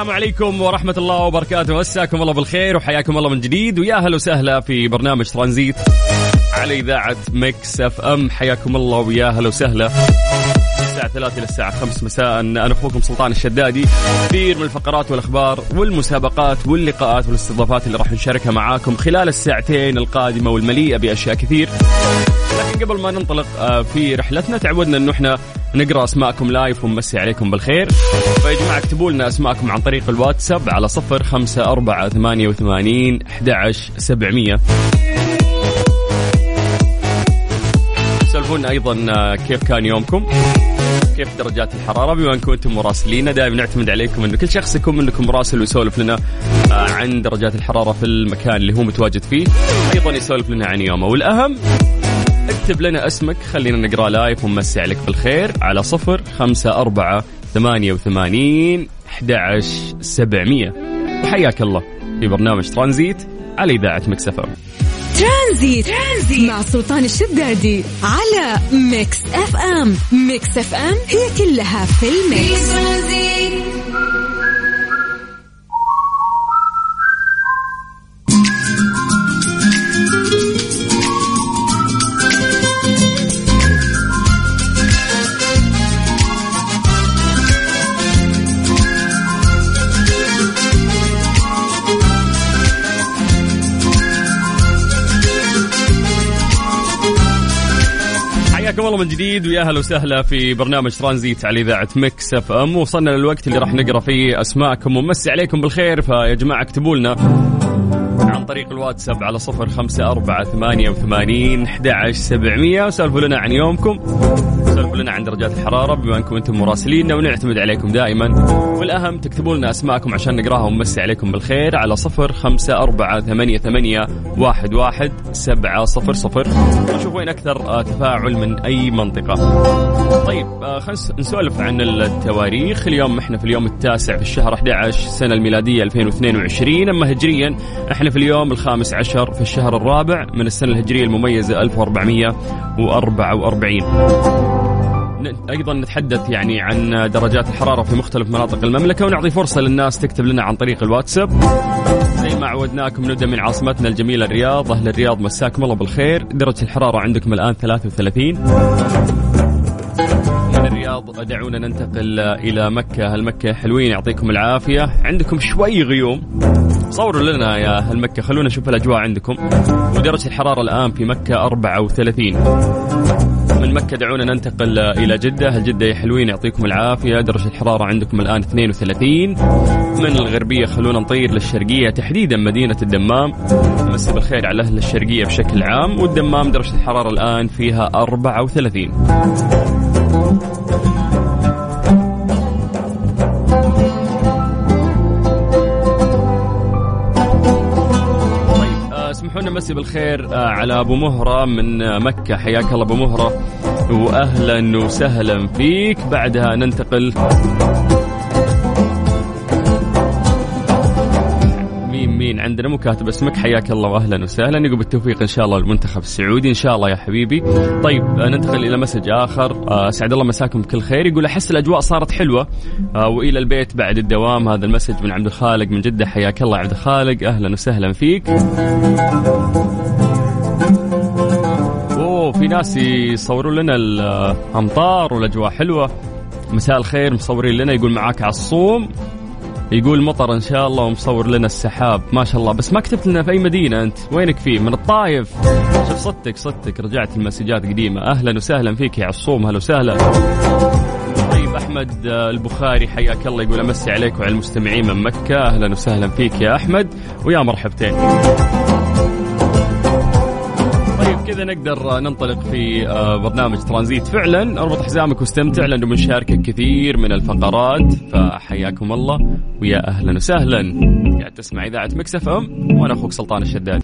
السلام عليكم ورحمة الله وبركاته. مساكم الله بالخير وحياكم الله من جديد. ويا هلا وسهلا في برنامج ترانزيت على إذاعة Mix FM. حياكم الله ويا هلا وسهلا. الساعة 3 إلى الساعة 5 مساء. أنا أخوكم سلطان الشدادي. كثير من الفقرات والأخبار والمسابقات واللقاءات والاستضافات اللي راح نشاركها معاكم خلال الساعتين القادمة والمليئة بأشياء كثير. لكن قبل ما ننطلق آه، في رحلتنا تعودنا إنه إحنا نقرأ أسماءكم لايف ونمسي عليكم بالخير. فيا جماعة اكتبوا لنا أسماءكم عن طريق الواتساب على صفر خمسة أربعة ثمانية وثمانين أحد سبعمية. سولفونا أيضا آه، كيف كان يومكم؟ كيف درجات الحرارة؟ بما أنكم أنتم مراسلين دائما نعتمد عليكم إنه كل شخص يكون منكم مراسل ويسولف لنا آه، عن درجات الحرارة في المكان اللي هو متواجد فيه. أيضا يسولف لنا عن يومه. والأهم اكتب لنا اسمك خلينا نقرأ live ونمسي عليك بالخير على صفر خمسة أربعة ثمانية وثمانين أحد سبعمية. وحياك الله في برنامج ترانزيت على إذاعة Mix FM ترانزيت. ترانزيت مع سلطان الشدادي على Mix FM. Mix FM هي كلها في في ال mix. ترانزيت حياكم الله من جديد ويا أهلا وسهلا في برنامج ترانزيت على إذاعة Mix FM. وصلنا للوقت اللي راح نقرأ فيه أسماءكم ونمسي عليكم بالخير فيا جماعة اكتبوا لنا. عن طريق الواتساب على صفر خمسة أربعة ثمانية وثمانين أحد سبعمية. وسولفوا لنا عن يومكم. سولفوا لنا عن درجات الحرارة بما أنكم أنتم مراسلين ونعتمد عليكم دائما. والأهم تكتبوا لنا أسماءكم عشان نقراها ونمسي عليكم بالخير على صفر خمسة أربعة ثمانية ثمانية واحد واحد سبعة صفر صفر. نشوف وين أكثر آه، تفاعل من أي منطقة. طيب آه، خلينا نسولف عن التواريخ. اليوم إحنا في اليوم التاسع في الشهر 11 السنة الميلادية 2022 أما هجريا إحنا في اليوم الخامس عشر في الشهر الرابع من السنة الهجرية المميزة 1444 ن- أيضا نتحدث يعني عن درجات الحرارة في مختلف مناطق المملكة ونعطي فرصة للناس تكتب لنا عن طريق الواتساب. زي ما عودناكم نبدأ من عاصمتنا الجميلة الرياض. أهل الرياض مساكم الله بالخير. درجة الحرارة عندكم الآن 33 من الرياض دعونا ننتقل إلى مكة. أهل مكة حلوين؟ يعطيكم العافية. عندكم شوي غيوم. صوروا لنا يا أهل مكة. خلونا نشوف الأجواء عندكم. ودرجه الحرارة الآن في مكة 34 من مكة دعونا ننتقل إلى جدة. هل جدة يا حلوين يعطيكم العافية. درجة الحرارة عندكم الآن 32 من الغربية خلونا نطير للشرقية تحديدا مدينة الدمام. مسي بالخير على أهل الشرقية بشكل عام. والدمام درجة الحرارة الآن فيها 34 لنا مسي بالخير آه، على أبو مهرة من آه، مكة. حياك الله أبو مهرة واهلا وسهلا فيك. بعدها ننتقل عندنا مو كاتب اسمك حياك الله واهلا وسهلا. يقول بالتوفيق إن شاء الله للمنتخب السعودي. إن شاء الله يا حبيبي. طيب آه، ننتقل إلى message آخر. آه، اسعد الله مساكم بكل خير. يقول أحس الأجواء صارت حلوة. آه، وإلى البيت بعد الدوام. هذا ال message من عبد الخالق من جدة. حياك الله عبد الخالق. أهلا وسهلا فيك. أوه في ناس يصوروا لنا الأمطار والأجواء حلوة. مساء الخير مصورين لنا. يقول معاك عصوم. يقول مطر إن شاء الله ومصور لنا السحاب. ما شاء الله. بس ما كتبت لنا في أي مدينة أنت. وينك فيه؟ من الطايف. شوف صدتك صدتك. رجعت المسجات قديمه أهلا وسهلا فيك يا عصوم. هلا وسهلا. طيب أحمد آه، البخاري حياك الله يقول أمسي عليك وعلى المستمعين من مكة. أهلا وسهلا فيك يا أحمد. ويا مرحبتين. كذا نقدر ننطلق في آه، برنامج ترانزيت. فعلا أربط حزامك واستمتع لأنه بنشاركك كثير من الفقرات. فحياكم الله ويا أهلا وسهلا. قاعد تسمع إذاعة Mix FM وأنا أخوك سلطان الشداد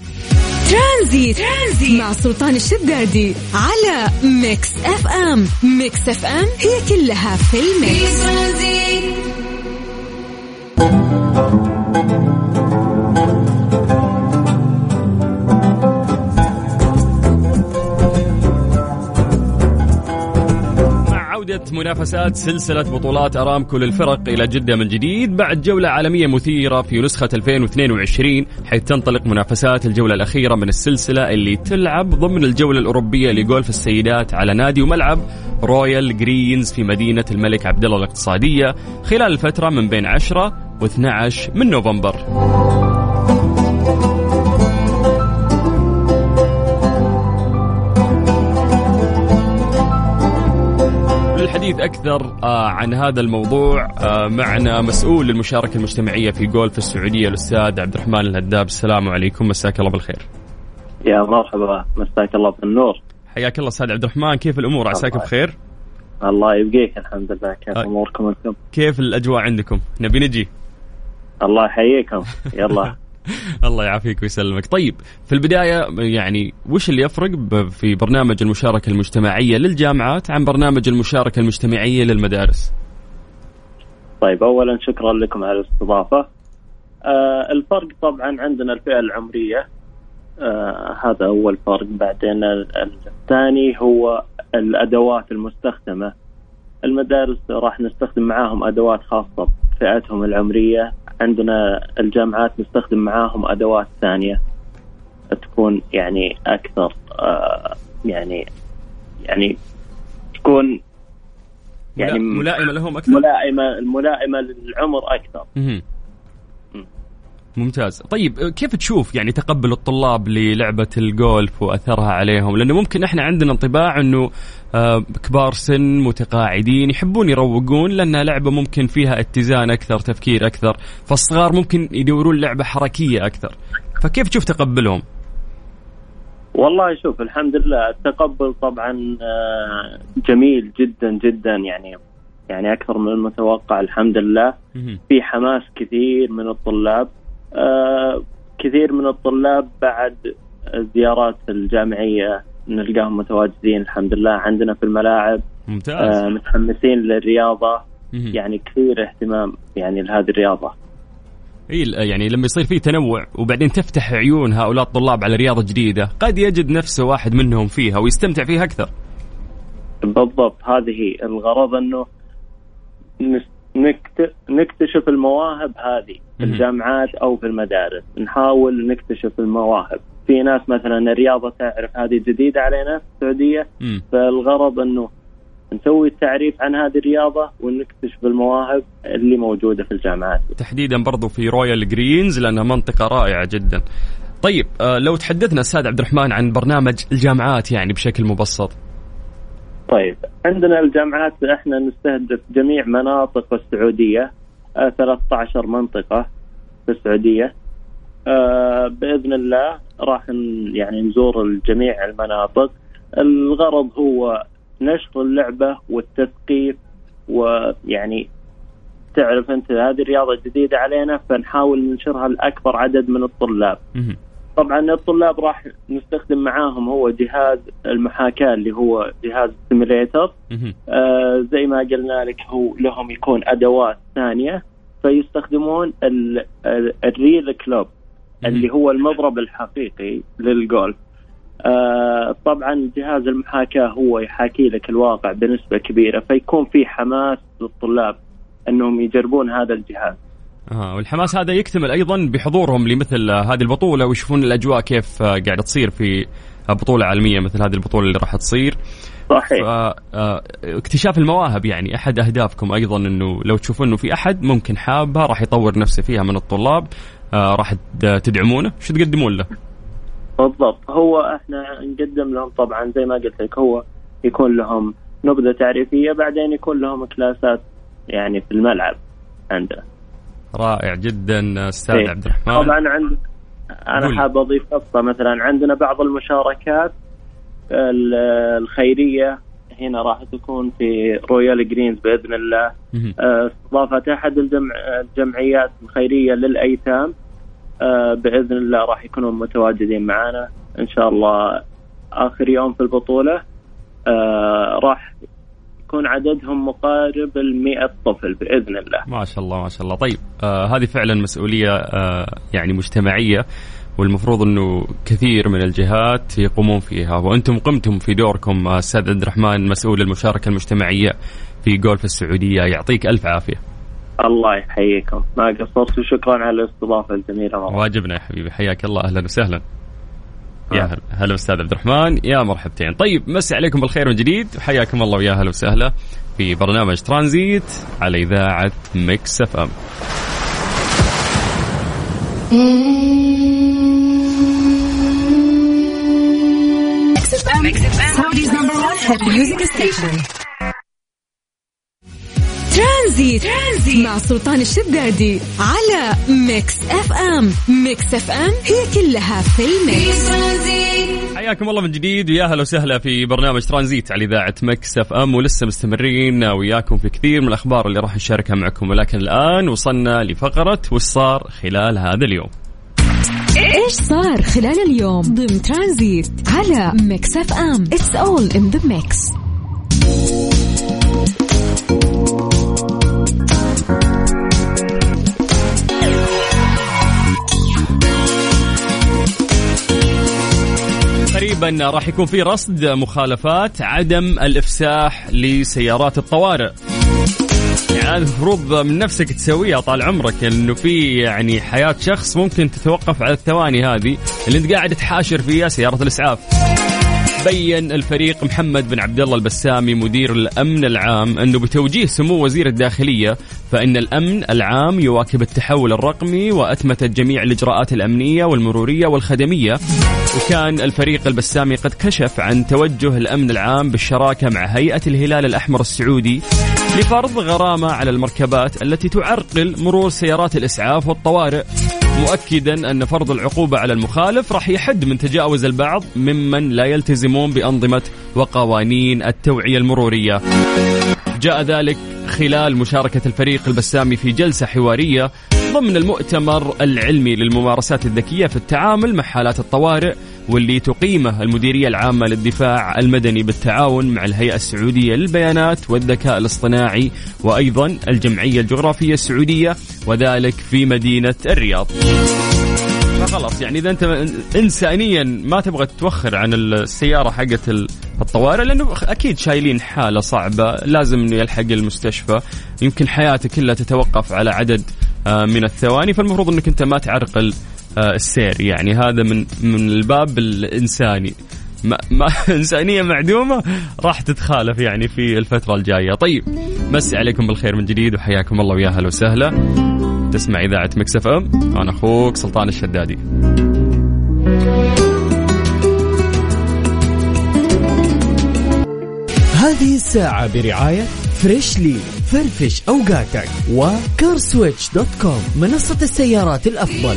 ترانزيت. ترانزيت مع سلطان الشدادي على Mix FM. Mix FM هي كلها في ال mix ترانزيت. عودة منافسات سلسلة بطولات أرامكو للفرق إلى جدة من جديد بعد جولة عالمية مثيرة في نسخة 2022 حيث تنطلق منافسات الجولة الأخيرة من السلسلة اللي تلعب ضمن الجولة الأوروبية لجولف السيدات على نادي وملعب Royal Greens في مدينة الملك عبد الله الاقتصادية خلال الفترة من بين 10 و12 من نوفمبر. للحديث أكثر آه، عن هذا الموضوع آه، معنا مسؤول للمشاركة المجتمعية في جولف السعودية الأستاذ عبد الرحمن الهداب. السلام عليكم مساك الله بالخير. يا مرحبا مساك الله بالنور. حياك الله أستاذ عبد الرحمن كيف الأمور؟ عساك. بخير؟ الله يبقيك الحمد لله. كيف أي. أموركم أنتم؟ كيف الأجواء عندكم؟ نبي نجي. الله يحييكم. يلا. الله يعافيك ويسلمك. طيب في البداية يعني وش اللي يفرق في برنامج المشاركة المجتمعية للجامعات عن برنامج المشاركة المجتمعية للمدارس؟ طيب اولا شكرا لكم على الاستضافة. آه الفرق طبعا عندنا الفئة العمرية. آه هذا أول فرق. بعدين ال- الثاني هو الأدوات المستخدمة. المدارس راح نستخدم معاهم أدوات خاصة بفئتهم العمرية، عندنا الجامعات نستخدم معاهم أدوات ثانية تكون يعني أكثر آه يعني يعني تكون يعني ملا- ملائمة لهم أكثر ملائمة الملائمة للعمر أكثر. ممتاز. طيب كيف تشوف يعني تقبل الطلاب للعبة الجولف وأثرها عليهم؟ لأنه ممكن إحنا عندنا انطباع أنه آه، كبار سن متقاعدين يحبون يروقون لأنها لعبة ممكن فيها اتزان أكثر تفكير أكثر فالصغار ممكن يدورون لعبة حركية أكثر. فكيف تشوف تقبلهم؟ والله شوف الحمد لله. التقبل طبعا آه، جميل جدا جدا يعني يعني أكثر من المتوقع الحمد لله. في حماس كثير من الطلاب. كثير من الطلاب بعد الزيارات الجامعية نلقاهم متواجدين الحمد لله. عندنا في الملاعب آه، ممتاز متحمسين للرياضة. مهم. يعني كثير اهتمام يعني لهذه الرياضة. إيه يعني لما يصير في تنوع وبعدين تفتح عيون هؤلاء الطلاب على رياضة جديدة قد يجد نفسه واحد منهم فيها ويستمتع فيها أكثر. بالضبط. هذه الغرض إنه نكتشف المواهب هذه في. الجامعات أو في المدارس نحاول نكتشف المواهب في ناس مثلا الرياضة تعرف هذه جديدة علينا في السعودية. فالغرض إنه نسوي التعريف عن هذه الرياضة ونكتشف المواهب اللي موجودة في الجامعات تحديدا برضو في Royal Greens لأنها منطقة رائعة جدا. طيب آه، لو تحدثنا أستاذ عبد الرحمن عن برنامج الجامعات يعني بشكل مبسط. طيب عندنا الجامعات إحنا نستهدف جميع مناطق السعودية آه 13 منطقة في السعودية. آه بإذن الله راح يعني نزور جميع المناطق. الغرض هو نشر اللعبة والتثقيف ويعني تعرف أنت هذه الرياضة جديدة علينا فنحاول ننشرها لأكبر عدد من الطلاب. طبعا الطلاب راح نستخدم معاهم هو جهاز المحاكاة اللي هو جهاز simulator. آه زي ما قلنا لك هو لهم يكون أدوات ثانية فيستخدمون ال- ال- ال real club اللي هو المضرب الحقيقي للجولف آه طبعا جهاز المحاكاة هو يحاكي لك الواقع بنسبة كبيرة فيكون في حماس للطلاب إنهم يجربون هذا الجهاز. آه والحماس هذا يكتمل أيضا بحضورهم لمثل آه، هذه البطولة ويشوفون الأجواء كيف آه، قاعدة تصير في آه، بطولة عالمية مثل هذه البطولة اللي راح تصير. صحيح اكتشاف المواهب يعني أحد أهدافكم أيضا إنه لو تشوفون إنه في أحد ممكن حابها راح يطور نفسه فيها من الطلاب آه، راح تدعمونه شو تقدمون له؟ بالضبط هو إحنا نقدم لهم طبعا زي ما قلت لك هو يكون لهم نبذة تعريفية بعدين يكون لهم كلاسات يعني في الملعب عندنا رائع جدا أستاذ إيه. عبد الرحمن طبعا عند أنا حاب أضيف قصة. مثلا عندنا بعض المشاركات ال- الخيرية هنا راح تكون في Royal Greens بإذن الله. آه، استضافة أحد الجمع الجمعيات الخيرية للأيتام. آه، بإذن الله راح يكونون متواجدين معنا إن شاء الله آخر يوم في البطولة آه، راح يكون عددهم مقارب ال 100 طفل بإذن الله. ما شاء الله ما شاء الله. طيب آه هذه فعلا مسؤولية آه يعني مجتمعية والمفروض إنه كثير من الجهات يقومون فيها. وأنتم قمتم في دوركم آه، أستاذ عبد الرحمن مسؤول المشاركة المجتمعية في جولف السعودية. يعطيك ألف عافية. الله يحييكم. ما قصرت وشكرا على الاستضافة الجميلة. واجبنا يا حبيبي. حياك الله. أهلا وسهلا. يا آه. هلا هلا أستاذ عبد الرحمن يا مرحبتين طيب مسي عليكم بالخير من جديد وحياكم الله ويا هلا وسهلا في برنامج ترانزيت على إذاعة ميكس اف ام Saudi's number one hit music station. ترانزيت. ترانزيت مع سلطان الشدادي على Mix FM. Mix FM هي كلها في ال mix. حياكم الله من جديد ويا هلا وسهلا في برنامج ترانزيت على إذاعة Mix FM ولسه مستمرين وياكم في كثير من الأخبار اللي راح نشاركها معكم. ولكن الآن وصلنا لفقرة وش صار خلال هذا اليوم. إيش صار خلال اليوم؟ ضمن ترانزيت على Mix FM. It's all in the mix قريبا راح يكون في رصد مخالفات عدم الإفساح لسيارات الطوارئ. يعني المفروض من نفسك تسويها طال عمرك لأنه في يعني حياة شخص ممكن تتوقف على الثواني هذه اللي أنت قاعد تحاشر فيها سيارة الإسعاف. بين الفريق محمد بن عبد الله البسامي مدير الأمن العام أنه بتوجيه سمو وزير الداخلية فإن الأمن العام يواكب التحول الرقمي واتمتت جميع الإجراءات الأمنية والمرورية والخدمية. وكان الفريق البسامي قد كشف عن توجه الأمن العام بالشراكة مع هيئة الهلال الأحمر السعودي لفرض غرامة على المركبات التي تعرقل مرور سيارات الإسعاف والطوارئ. مؤكدا أن فرض العقوبة على المخالف راح يحد من تجاوز البعض ممن لا يلتزمون بأنظمة وقوانين التوعية المرورية. جاء ذلك خلال مشاركة الفريق البسامي في جلسة حوارية ضمن المؤتمر العلمي للممارسات الذكية في التعامل مع حالات الطوارئ واللي تقيمه المديرية العامة للدفاع المدني بالتعاون مع الهيئة السعودية للبيانات والذكاء الاصطناعي وأيضا الجمعية الجغرافية السعودية وذلك في مدينة الرياض. فخلاص يعني إذا أنت انسانيا ما تبغى تتوخر عن السيارة حقت الطوارئ لأنه أكيد شايلين حالة صعبة لازم إنه يلحق المستشفى يمكن حياته كلها تتوقف على عدد آه، من الثواني فالمفروض إنك أنت ما تعرقل السير. يعني هذا من من الباب الإنساني. ما, ما إنسانية معدومة راح تتخالف يعني في الفترة الجاية. طيب مسي عليكم بالخير من جديد وحياكم الله ويا هلا وسهلا. تسمع إذاعة Mix FM. أنا أخوك سلطان الشدادي. هذه الساعة برعاية Freshly فرفش أوقاتك و CarSwitch dot com منصة السيارات الأفضل.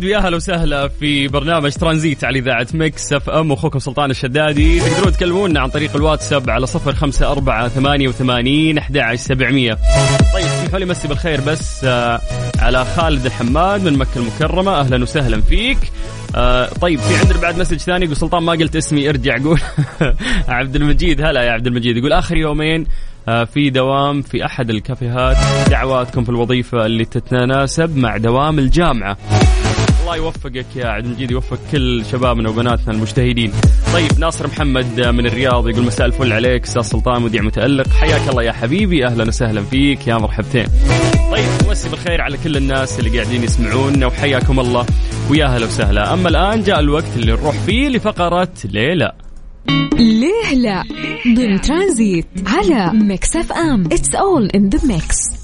جديد ويا أهلا وسهلا في برنامج ترانزيت على إذاعة Mix FM. أخوكم سلطان الشدادي. تقدرون تكلمونا عن طريق الواتساب على صفر خمسة أربعة ثمانية وثمانين أحد سبعمية. طيب اسمحوا لي مسي بالخير بس آه على خالد الحماد من مكة المكرمة. أهلا وسهلا فيك. آه طيب في عندنا بعد message ثاني يقول سلطان ما قلت اسمي ارجع قول. عبد المجيد هلا يا عبد المجيد. يقول آخر يومين آه، في دوام في أحد الكافيهات. دعواتكم في الوظيفة اللي تتناسب مع دوام الجامعة. الله يوفقك يا عبد المجيد يوفق كل شبابنا وبناتنا المجتهدين. طيب ناصر محمد من الرياض يقول مساء الفل عليك أستاذ سلطان مذيع متألق. حياك الله يا حبيبي أهلا وسهلا فيك يا مرحبتين. طيب مسي بالخير على كل الناس اللي قاعدين يسمعونا وحياكم الله ويا هلا وسهلا. أما الآن جاء الوقت اللي نروح فيه لفقرة ليلى. ليه لا ضمن ترانزيت على Mix FM. It's all in the mix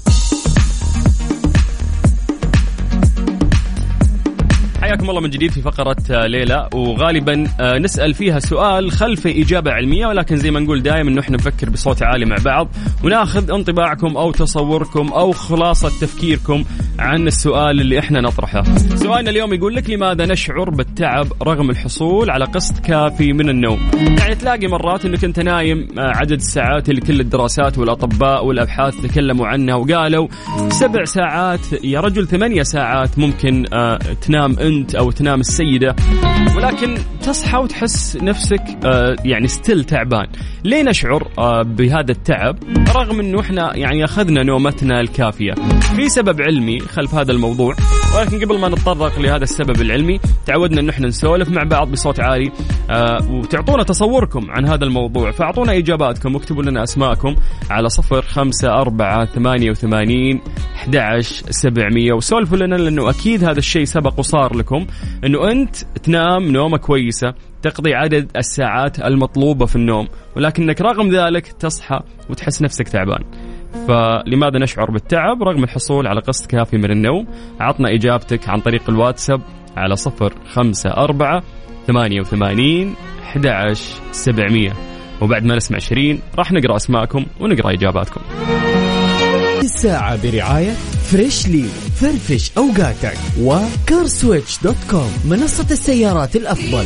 حياكم الله من جديد في فقرة آه، ليه لا. وغالبا آه، نسأل فيها سؤال خلف إجابة علمية ولكن زي ما نقول دائما إحنا نفكر بصوت عالي مع بعض وناخذ انطباعكم أو تصوركم أو خلاصة تفكيركم عن السؤال اللي إحنا نطرحه. سؤالنا اليوم يقول لك لماذا نشعر بالتعب رغم الحصول على قسط كافي من النوم؟ يعني تلاقي مرات أنك أنت نايم آه، عدد الساعات اللي كل الدراسات والأطباء والأبحاث تكلموا عنها وقالوا سبع ساعات يا رجل ثمانية ساعات ممكن تنام انت أو تنام السيدة ولكن تصحى وتحس نفسك آه، يعني ستيل تعبان. ليه نشعر آه، بهذا التعب؟ رغم إنه إحنا يعني أخذنا نومتنا الكافية. في سبب علمي خلف هذا الموضوع. ولكن قبل ما نتطرق لهذا السبب العلمي تعودنا انه إحنا نسولف مع بعض بصوت عالي آه، وتعطونا تصوركم عن هذا الموضوع. فأعطونا إجاباتكم واكتبوا لنا أسماءكم على صفر خمسة أربعة ثمانية وثمانين 11 700 وسولفوا لنا لأنه أكيد هذا الشيء سبق وصار لكم إنه أنت تنام نومة كويسة تقضي عدد الساعات المطلوبة في النوم ولكنك رغم ذلك تصحى وتحس نفسك تعبان. فلماذا نشعر بالتعب رغم الحصول على قسط كافي من النوم؟ عطنا إجابتك عن طريق الواتساب على صفر خمسة أربعة ثمانية وثمانين أحد سبعمية. وبعد ما نسمع شيرين راح نقرأ أسماءكم ونقرأ إجاباتكم. الساعة برعاية Freshly فرفش أوقاتك و CarSwitch dot com منصة السيارات الأفضل.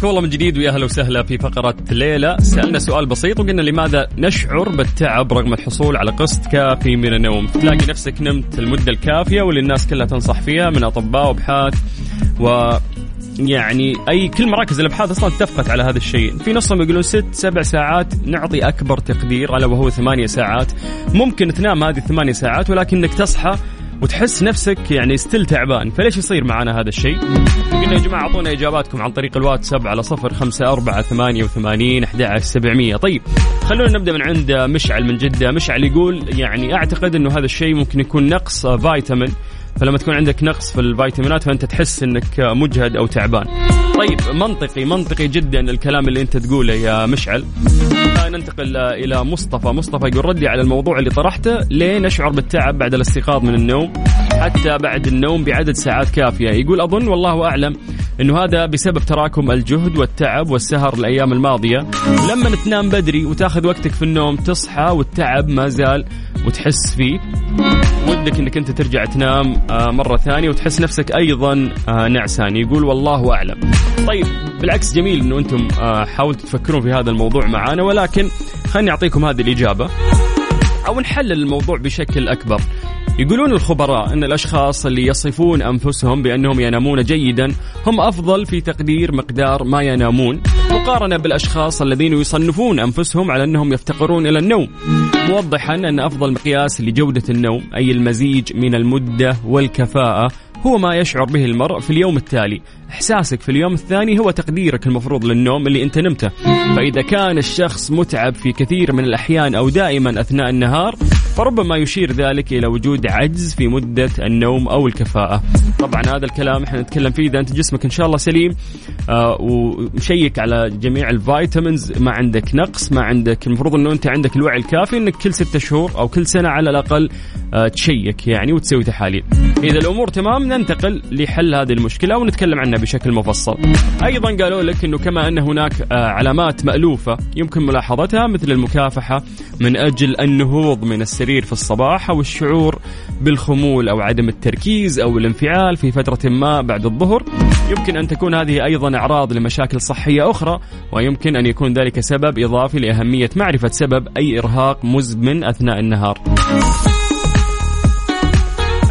حياكم الله من جديد ويا أهلا وسهلا في فقرة ليه لا، سألنا سؤال بسيط وقلنا لماذا نشعر بالتعب رغم الحصول على قسط كافي من النوم؟ تلاقي نفسك نمت المدة الكافية واللي الناس كلها تنصح فيها من أطباء وأبحاث و يعني أي كل مراكز الأبحاث أصلا اتفقت على هذا الشيء، في نصهم يقولون ست سبع ساعات نعطي أكبر تقدير ألا وهو ثمانية ساعات، ممكن تنام هذه الثمانية ساعات ولكنك تصحى وتحس نفسك يعني ستيل تعبان. فليش يصير معنا هذا الشيء؟ قلنا يا جماعة أعطونا إجاباتكم عن طريق الواتساب على صفر خمسة أربعة ثمانية وثمانين أحد سبعمية. طيب خلونا نبدأ من عند مشعل من جدة. مشعل يقول يعني أعتقد أنه هذا الشيء ممكن يكون نقص فيتامين. فلما تكون عندك نقص في الفيتامينات فأنت تحس إنك مجهد أو تعبان. طيب منطقي منطقي جدا الكلام اللي أنت تقوله يا مشعل. ننتقل إلى مصطفى، مصطفى يقول ردي على الموضوع اللي طرحته، ليه نشعر بالتعب بعد الاستيقاظ من النوم؟ حتى بعد النوم بعدد ساعات كافية، يقول أظن والله أعلم إنه هذا بسبب تراكم الجهد والتعب والسهر الأيام الماضية، لما تنام بدري وتاخذ وقتك في النوم تصحى والتعب ما زال وتحس فيه. ودك إنك أنت ترجع تنام آه، مرة ثانية وتحس نفسك أيضا آه، نعسان. يقول والله أعلم. طيب بالعكس جميل إنه أنتم آه، حاولتوا تفكرون في هذا الموضوع معانا ولكن خليني أعطيكم هذه الإجابة. أو نحلل الموضوع بشكل أكبر. يقولون الخبراء إن الأشخاص اللي يصفون أنفسهم بأنهم ينامون جيدا هم أفضل في تقدير مقدار ما ينامون مقارنة بالأشخاص الذين يصنفون أنفسهم على أنهم يفتقرون إلى النوم. موضحا أن أفضل مقياس لجودة النوم أي المزيج من المدة والكفاءة هو ما يشعر به المرء في اليوم التالي. إحساسك في اليوم الثاني هو تقديرك المفروض للنوم اللي أنت نمته. فإذا كان الشخص متعب في كثير من الأحيان أو دائما أثناء النهار فربما يشير ذلك إلى وجود عجز في مدة النوم أو الكفاءة. طبعا هذا الكلام إحنا نتكلم فيه إذا أنت جسمك إن شاء الله سليم. آه ومشيك على جميع الفيتامينز. ما عندك نقص ما عندك المفروض إنه أنت عندك الوعي الكافي إنك كل ستة شهور أو كل سنة على الأقل آه تشيك يعني وتسوي تحاليل. إذا الأمور تمام ننتقل لحل هذه المشكلة ونتكلم عنها بشكل مفصل. أيضا قالوا لك إنه كما أن هناك آه علامات مألوفة يمكن ملاحظتها مثل المكافحة من أجل النهوض من السرير في الصباح أو الشعور بالخمول أو عدم التركيز أو الانفعال في فترة ما بعد الظهر. يمكن أن تكون هذه أيضا أعراض لمشاكل صحية أخرى ويمكن أن يكون ذلك سبب إضافي لأهمية معرفة سبب أي إرهاق مزمن أثناء النهار.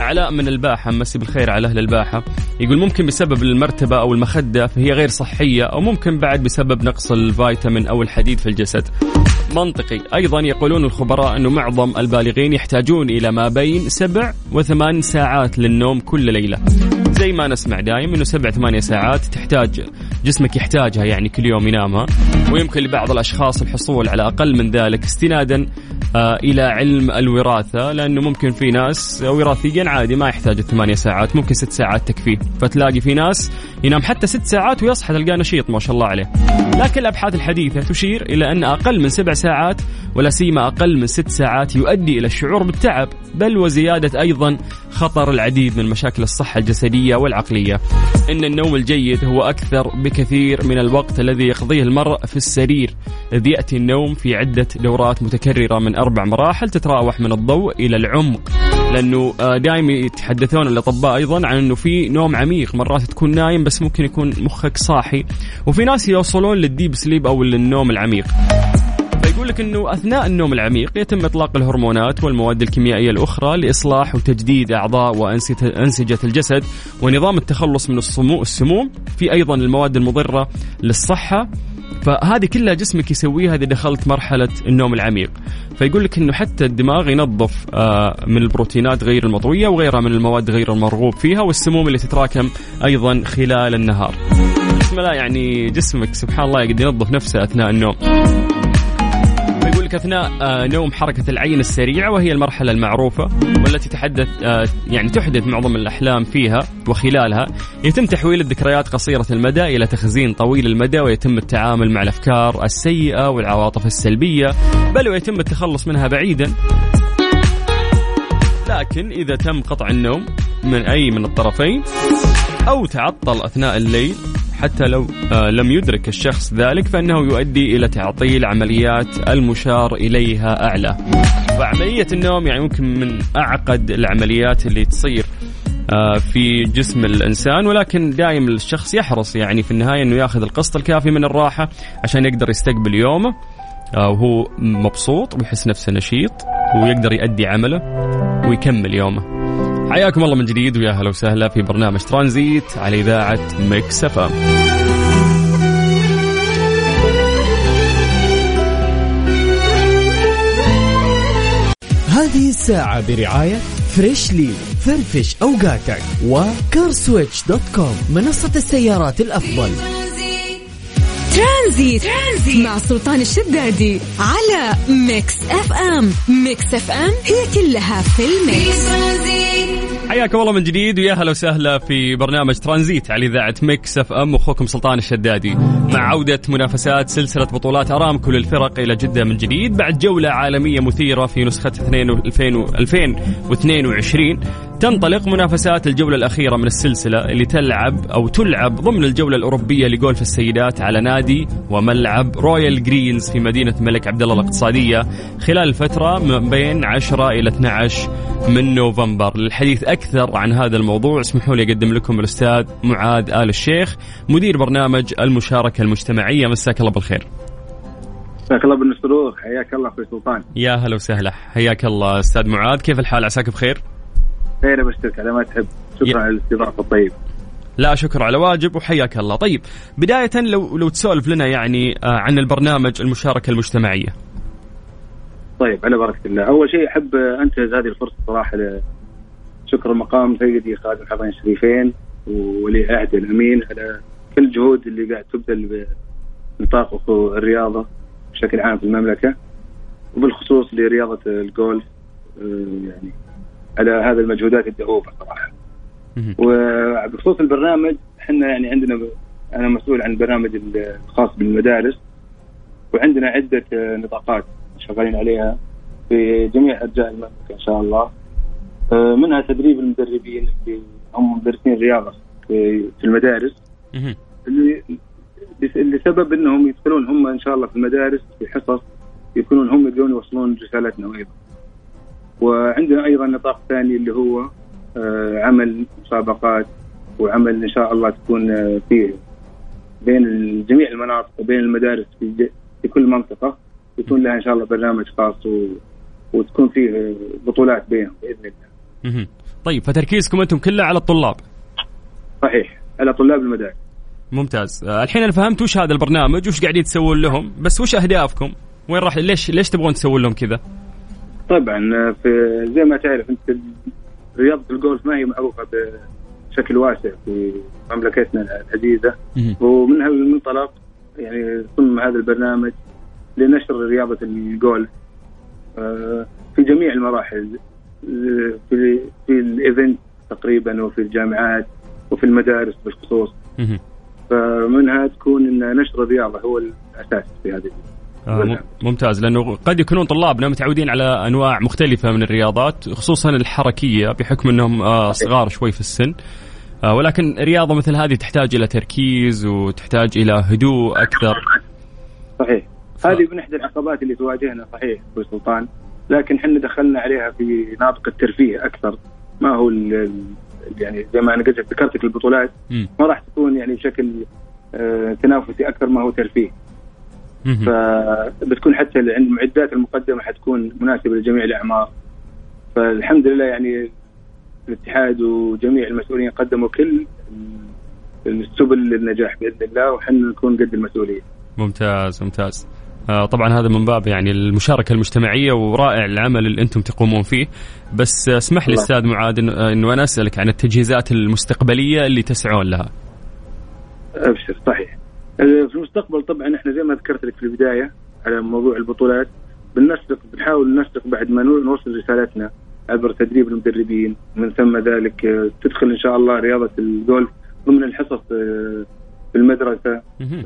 علاء من الباحة مسي بالخير على أهل الباحة. يقول ممكن بسبب المرتبة أو المخدة فهي غير صحية أو ممكن بعد بسبب نقص الفيتامين أو الحديد في الجسد. منطقي. أيضا يقولون الخبراء أنه معظم البالغين يحتاجون إلى ما بين سبع وثمان ساعات للنوم كل ليلة. زي ما نسمع دايم إنه سبع ثمانية ساعات تحتاج جسمك يحتاجها يعني كل يوم ينامها. ويمكن لبعض الأشخاص الحصول على أقل من ذلك استنادا آه إلى علم الوراثة لأنه ممكن في ناس وراثيا عادي ما يحتاج الثمانية ساعات ممكن ست ساعات تكفيه فتلاقي في ناس ينام حتى ست ساعات ويصحى تلقاه نشيط ما شاء الله عليه. لكن الأبحاث الحديثة تشير إلى أن أقل من سبع ساعات ولا سيما أقل من ست ساعات يؤدي إلى الشعور بالتعب بل وزيادة أيضا خطر العديد من مشاكل الصحة الجسدية والعقلية. إن النوم الجيد هو أكثر بكثير من الوقت الذي يقضيه المرء في السرير. إذ يأتي النوم في عدة دورات متكررة من أربع مراحل تتراوح من الضوء إلى العمق. لأنه دائما يتحدثون الأطباء أيضا عن إنه في نوم عميق مرات تكون نايم بس ممكن يكون مخك صاحي. وفي ناس يوصلون للديب سليب أو للنوم العميق. فيقول لك إنه أثناء النوم العميق يتم إطلاق الهرمونات والمواد الكيميائية الأخرى لإصلاح وتجديد أعضاء وانسجه الجسد ونظام التخلص من السموم في أيضا المواد المضرة للصحة. فهذه كلها جسمك يسويها إذا دخلت مرحلة النوم العميق. فيقول لك إنه حتى الدماغ ينظف من البروتينات غير المطوية وغيرها من المواد غير المرغوب فيها والسموم اللي تتراكم أيضا خلال النهار. بسم الله يعني جسمك سبحان الله يقدر ينظف نفسه أثناء النوم. يقول لك أثناء نوم حركة العين السريعة وهي المرحلة المعروفة والتي تحدث يعني تحدث معظم الأحلام فيها وخلالها. يتم تحويل الذكريات قصيرة المدى إلى تخزين طويل المدى ويتم التعامل مع الأفكار السيئة والعواطف السلبية بل ويتم التخلص منها بعيدا. لكن إذا تم قطع النوم من أي من الطرفين أو تعطل أثناء الليل حتى لو لم يدرك الشخص ذلك فإنه يؤدي إلى تعطيل عمليات المشار إليها أعلى. وعملية النوم يعني ممكن من أعقد العمليات اللي تصير في جسم الإنسان ولكن دائما الشخص يحرص يعني في النهاية إنه يأخذ القسط الكافي من الراحة عشان يقدر يستقبل يومه وهو مبسوط ويحس نفسه نشيط ويقدر يؤدي عمله ويكمل يومه. حياكم الله من جديد ويا هلا وسهلا في برنامج ترانزيت على إذاعة Mix FM. هذه الساعة برعاية Freshly فرفش أوقاتك و CarSwitch dot com منصة السيارات الأفضل ترانزيت. ترانزيت مع سلطان الشدادي على Mix FM. Mix FM هي كلها في ال mix. حياكم الله من جديد ويا هلا وسهلا في برنامج ترانزيت على إذاعة Mix FM. أخوكم سلطان الشدادي مع عودة منافسات سلسلة بطولات ارامكو للفرق إلى جدة من جديد بعد جولة عالمية مثيرة في نسخة 2022 تنطلق منافسات الجولة الأخيرة من السلسلة اللي تلعب أو تلعب ضمن الجولة الأوروبية لجولف السيدات على نادي وملعب Royal Greens في مدينة الملك عبد الله الاقتصادية خلال الفترة من بين 10 إلى 12 من نوفمبر. للحديث أكثر عن هذا الموضوع اسمحوا لي أقدم لكم الأستاذ معاذ آل الشيخ مدير برنامج المشاركة المجتمعية. مساك الله بالخير. مساك الله بالسرور حياك الله أخوي سلطان. يا هلا وسهلا حياك الله أستاذ معاذ كيف الحال؟ عساك بخير؟ خير بشترك على ما تحب. شكرا على الاستضافة الطيبه لا شكر على واجب وحياك الله. طيب بداية لو لو تسولف لنا يعني عن البرنامج المشاركة المجتمعية. طيب على بركة الله. أول شيء أحب أنتهز هذه الفرصة صراحة شكر مقام سيدي خادم الحرمين الشريفين وولي عهد الأمين على كل الجهود اللي قاعد تبذل بنطاق الرياضة بشكل عام في المملكة وبالخصوص لرياضة الجولف. آه، يعني على هذا المجهودات الدؤوبه صراحة. وبخصوص البرنامج إحنا يعني عندنا. أنا مسؤول عن البرنامج الخاص بالمدارس وعندنا عدة آه، نطاقات شغالين عليها في جميع أرجاء المملكة إن شاء الله آه، منها تدريب المدربين اللي هم مدرسين رياضه في المدارس. اللي لسبب إنهم يدخلون هم إن شاء الله في المدارس في حصص يكونون هم يقدرون يوصلون رسالتنا أيضا. وعندنا أيضا نطاق ثاني اللي هو آه، عمل مسابقات وعمل إن شاء الله تكون آه، فيه بين جميع المناطق وبين المدارس في, في كل منطقة يكون لها إن شاء الله برنامج خاص و... وتكون فيه بطولات بينهم بإذن الله. طيب فتركيزكم أنتم كله على الطلاب. صحيح على طلاب المدارس. ممتاز. آه، الحين أنا فهمت وش هذا البرنامج وش قاعدين تسوون لهم بس وش أهدافكم؟ وين راح ليش ليش تبغون تسوون لهم كذا؟ طبعا في زي ما تعرف أنت رياضة الجولف ما هي معروفة بشكل واسع في مملكتنا العزيزة. ومن هذا المنطلق يعني صمم هذا البرنامج لنشر رياضة الجولف آه، في جميع المراحل في في الإيفنت تقريبا وفي الجامعات وفي المدارس بالخصوص. فمنها تكون إن نشر الرياضة هو الأساس في هذه ممتاز. لأنه قد يكونون طلابنا متعودين على أنواع مختلفة من الرياضات خصوصا الحركية بحكم أنهم آه، صغار شوي في السن. آه، ولكن رياضة مثل هذه تحتاج إلى تركيز وتحتاج إلى هدوء أكثر. صحيح. هذه من إحدى العقبات اللي تواجهنا صحيح أبو سلطان. لكن إحنا دخلنا عليها في ناطق الترفيه أكثر. ما هو ال- يعني زي ما أنا قلت ذكرت لك البطولات. ما راح تكون يعني بشكل آه، تنافسي أكثر ما هو ترفيه. فبتكون حتى عند المعدات المقدمة حتكون مناسبة لجميع الأعمار. فالحمد لله يعني الاتحاد وجميع المسؤولين قدموا كل السبل للنجاح بإذن الله وحنا نكون قد المسؤوليه ممتاز ممتاز. آه، طبعا هذا من باب يعني المشاركة المجتمعية ورائع العمل اللي أنتم تقومون فيه. بس اسمح لي. أستاذ معاذ إنه أنا أسألك عن التجهيزات المستقبلية اللي تسعون لها. أبشر صحيح. في المستقبل طبعا إحنا زي ما ذكرت لك في البداية على موضوع البطولات بنسلك بنحاول نسلك بعد ما نو- نوصل رسالتنا عبر تدريب المدربين من ثم ذلك آه، تدخل إن شاء الله رياضة الجولف ضمن الحصص آه، في المدرسة.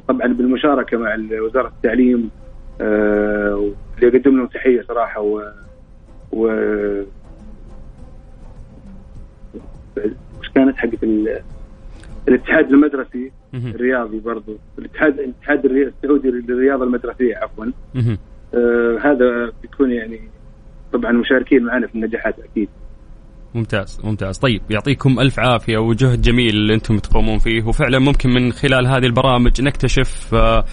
طبعا بالمشاركة مع وزارة التعليم آه، اللي يقدم لهم تحية صراحة و, و... وش كانت حقت ال... الاتحاد المدرسي. الرياضي برضو. الاتحاد الاتحاد السعودي للرياضة المدرسية عفوا. آه هذا بيكون يعني طبعا مشاركين معنا في النجاحات أكيد. ممتاز ممتاز. طيب يعطيكم ألف عافية. وجهد جميل اللي أنتم تقومون فيه. وفعلا ممكن من خلال هذه البرامج نكتشف آه،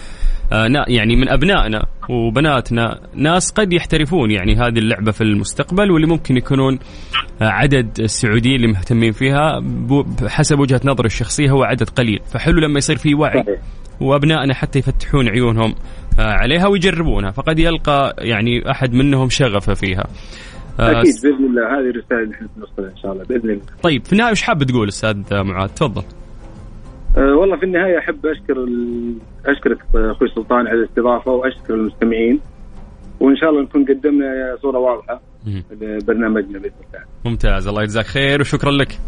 يعني من أبنائنا وبناتنا ناس قد يحترفون يعني هذه اللعبة في المستقبل واللي ممكن يكونون آه، عدد السعوديين اللي مهتمين فيها بحسب وجهة نظري الشخصية هو عدد قليل. فحلو لما يصير في وعي صحيح. وأبنائنا حتى يفتحون عيونهم آه، عليها ويجربونها. فقد يلقى يعني أحد منهم شغفه فيها. آه، أكيد بإذن الله. هذه الرساله اللي إحنا بنوصلها إن شاء الله بإذن الله. طيب في النهايه وش حاب تقول أستاذ معاذ؟ تفضل. أه والله في النهاية أحب أشكر ال... أشكرك أخوي سلطان على الاستضافة وأشكر المستمعين وإن شاء الله نكون قدمنا صورة واضحة. لبرنامجنا بإذن الله. ممتاز الله يجزاك خير وشكرا لك.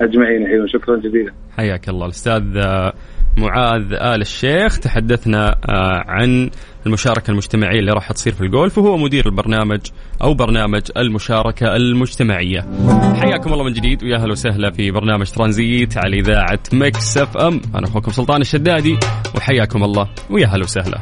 أجمعين أيوه شكرا جزيلا. حياك الله. الأستاذ آه، معاذ آل الشيخ تحدثنا آه، عن المشاركة المجتمعية اللي راح تصير في الجولف وهو مدير البرنامج أو برنامج المشاركة المجتمعية. حياكم الله من جديد ويا هلا وسهلا في برنامج ترانزيت على إذاعة Mix FM. أنا أخوكم سلطان الشدادي وحياكم الله ويا هلا وسهلا.